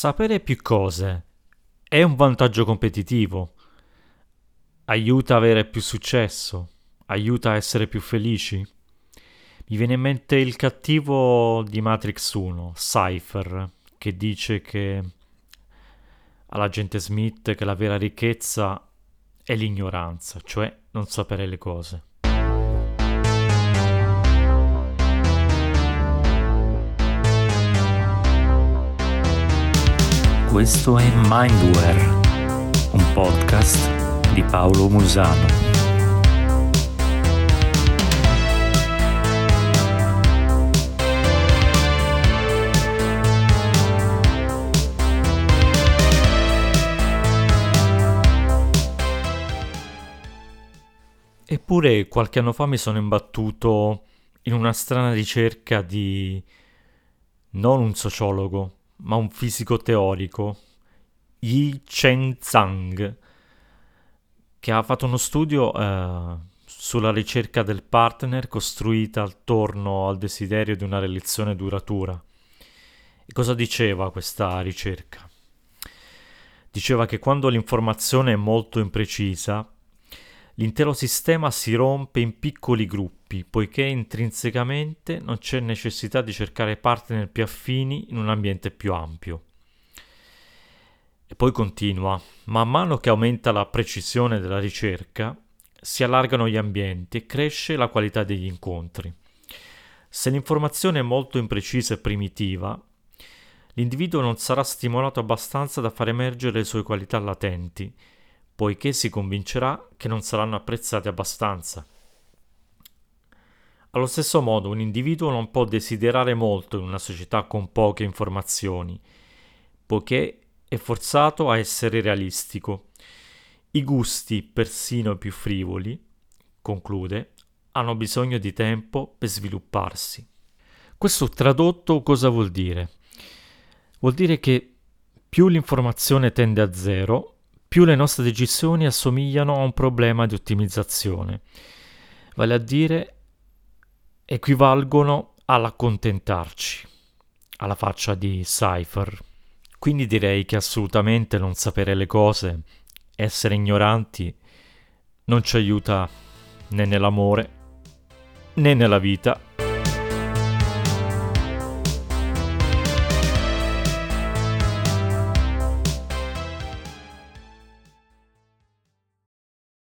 Sapere più cose è un vantaggio competitivo, aiuta a avere più successo, aiuta a essere più felici. Mi viene in mente il cattivo di Matrix 1, Cypher, che dice che all'agente Smith che la vera ricchezza è l'ignoranza, cioè non sapere le cose. Questo è Mindware, un podcast di Paolo Musano. Eppure qualche anno fa mi sono imbattuto in una strana ricerca di non un sociologo, ma un fisico teorico, Yi Chen Zhang, che ha fatto uno studio eh, sulla ricerca del partner costruita attorno al desiderio di una relazione duratura. E cosa diceva questa ricerca? Diceva che quando l'informazione è molto imprecisa, l'intero sistema si rompe in piccoli gruppi, poiché intrinsecamente non c'è necessità di cercare partner più affini in un ambiente più ampio. E poi continua, man mano che aumenta la precisione della ricerca, si allargano gli ambienti e cresce la qualità degli incontri. Se l'informazione è molto imprecisa e primitiva, l'individuo non sarà stimolato abbastanza da far emergere le sue qualità latenti, poiché si convincerà che non saranno apprezzati abbastanza. Allo stesso modo, un individuo non può desiderare molto in una società con poche informazioni, poiché è forzato a essere realistico. I gusti, persino più frivoli, conclude, hanno bisogno di tempo per svilupparsi. Questo tradotto cosa vuol dire? Vuol dire che più l'informazione tende a zero, più le nostre decisioni assomigliano a un problema di ottimizzazione, vale a dire equivalgono all'accontentarci, alla faccia di Cypher. Quindi direi che assolutamente non sapere le cose, essere ignoranti, non ci aiuta né nell'amore né nella vita